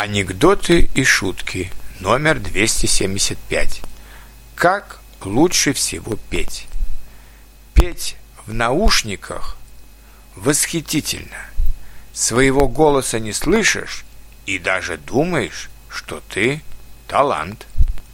Анекдоты и шутки номер 275. Как лучше всего петь? Петь в наушниках восхитительно. Своего голоса не слышишь и даже думаешь, что ты талант.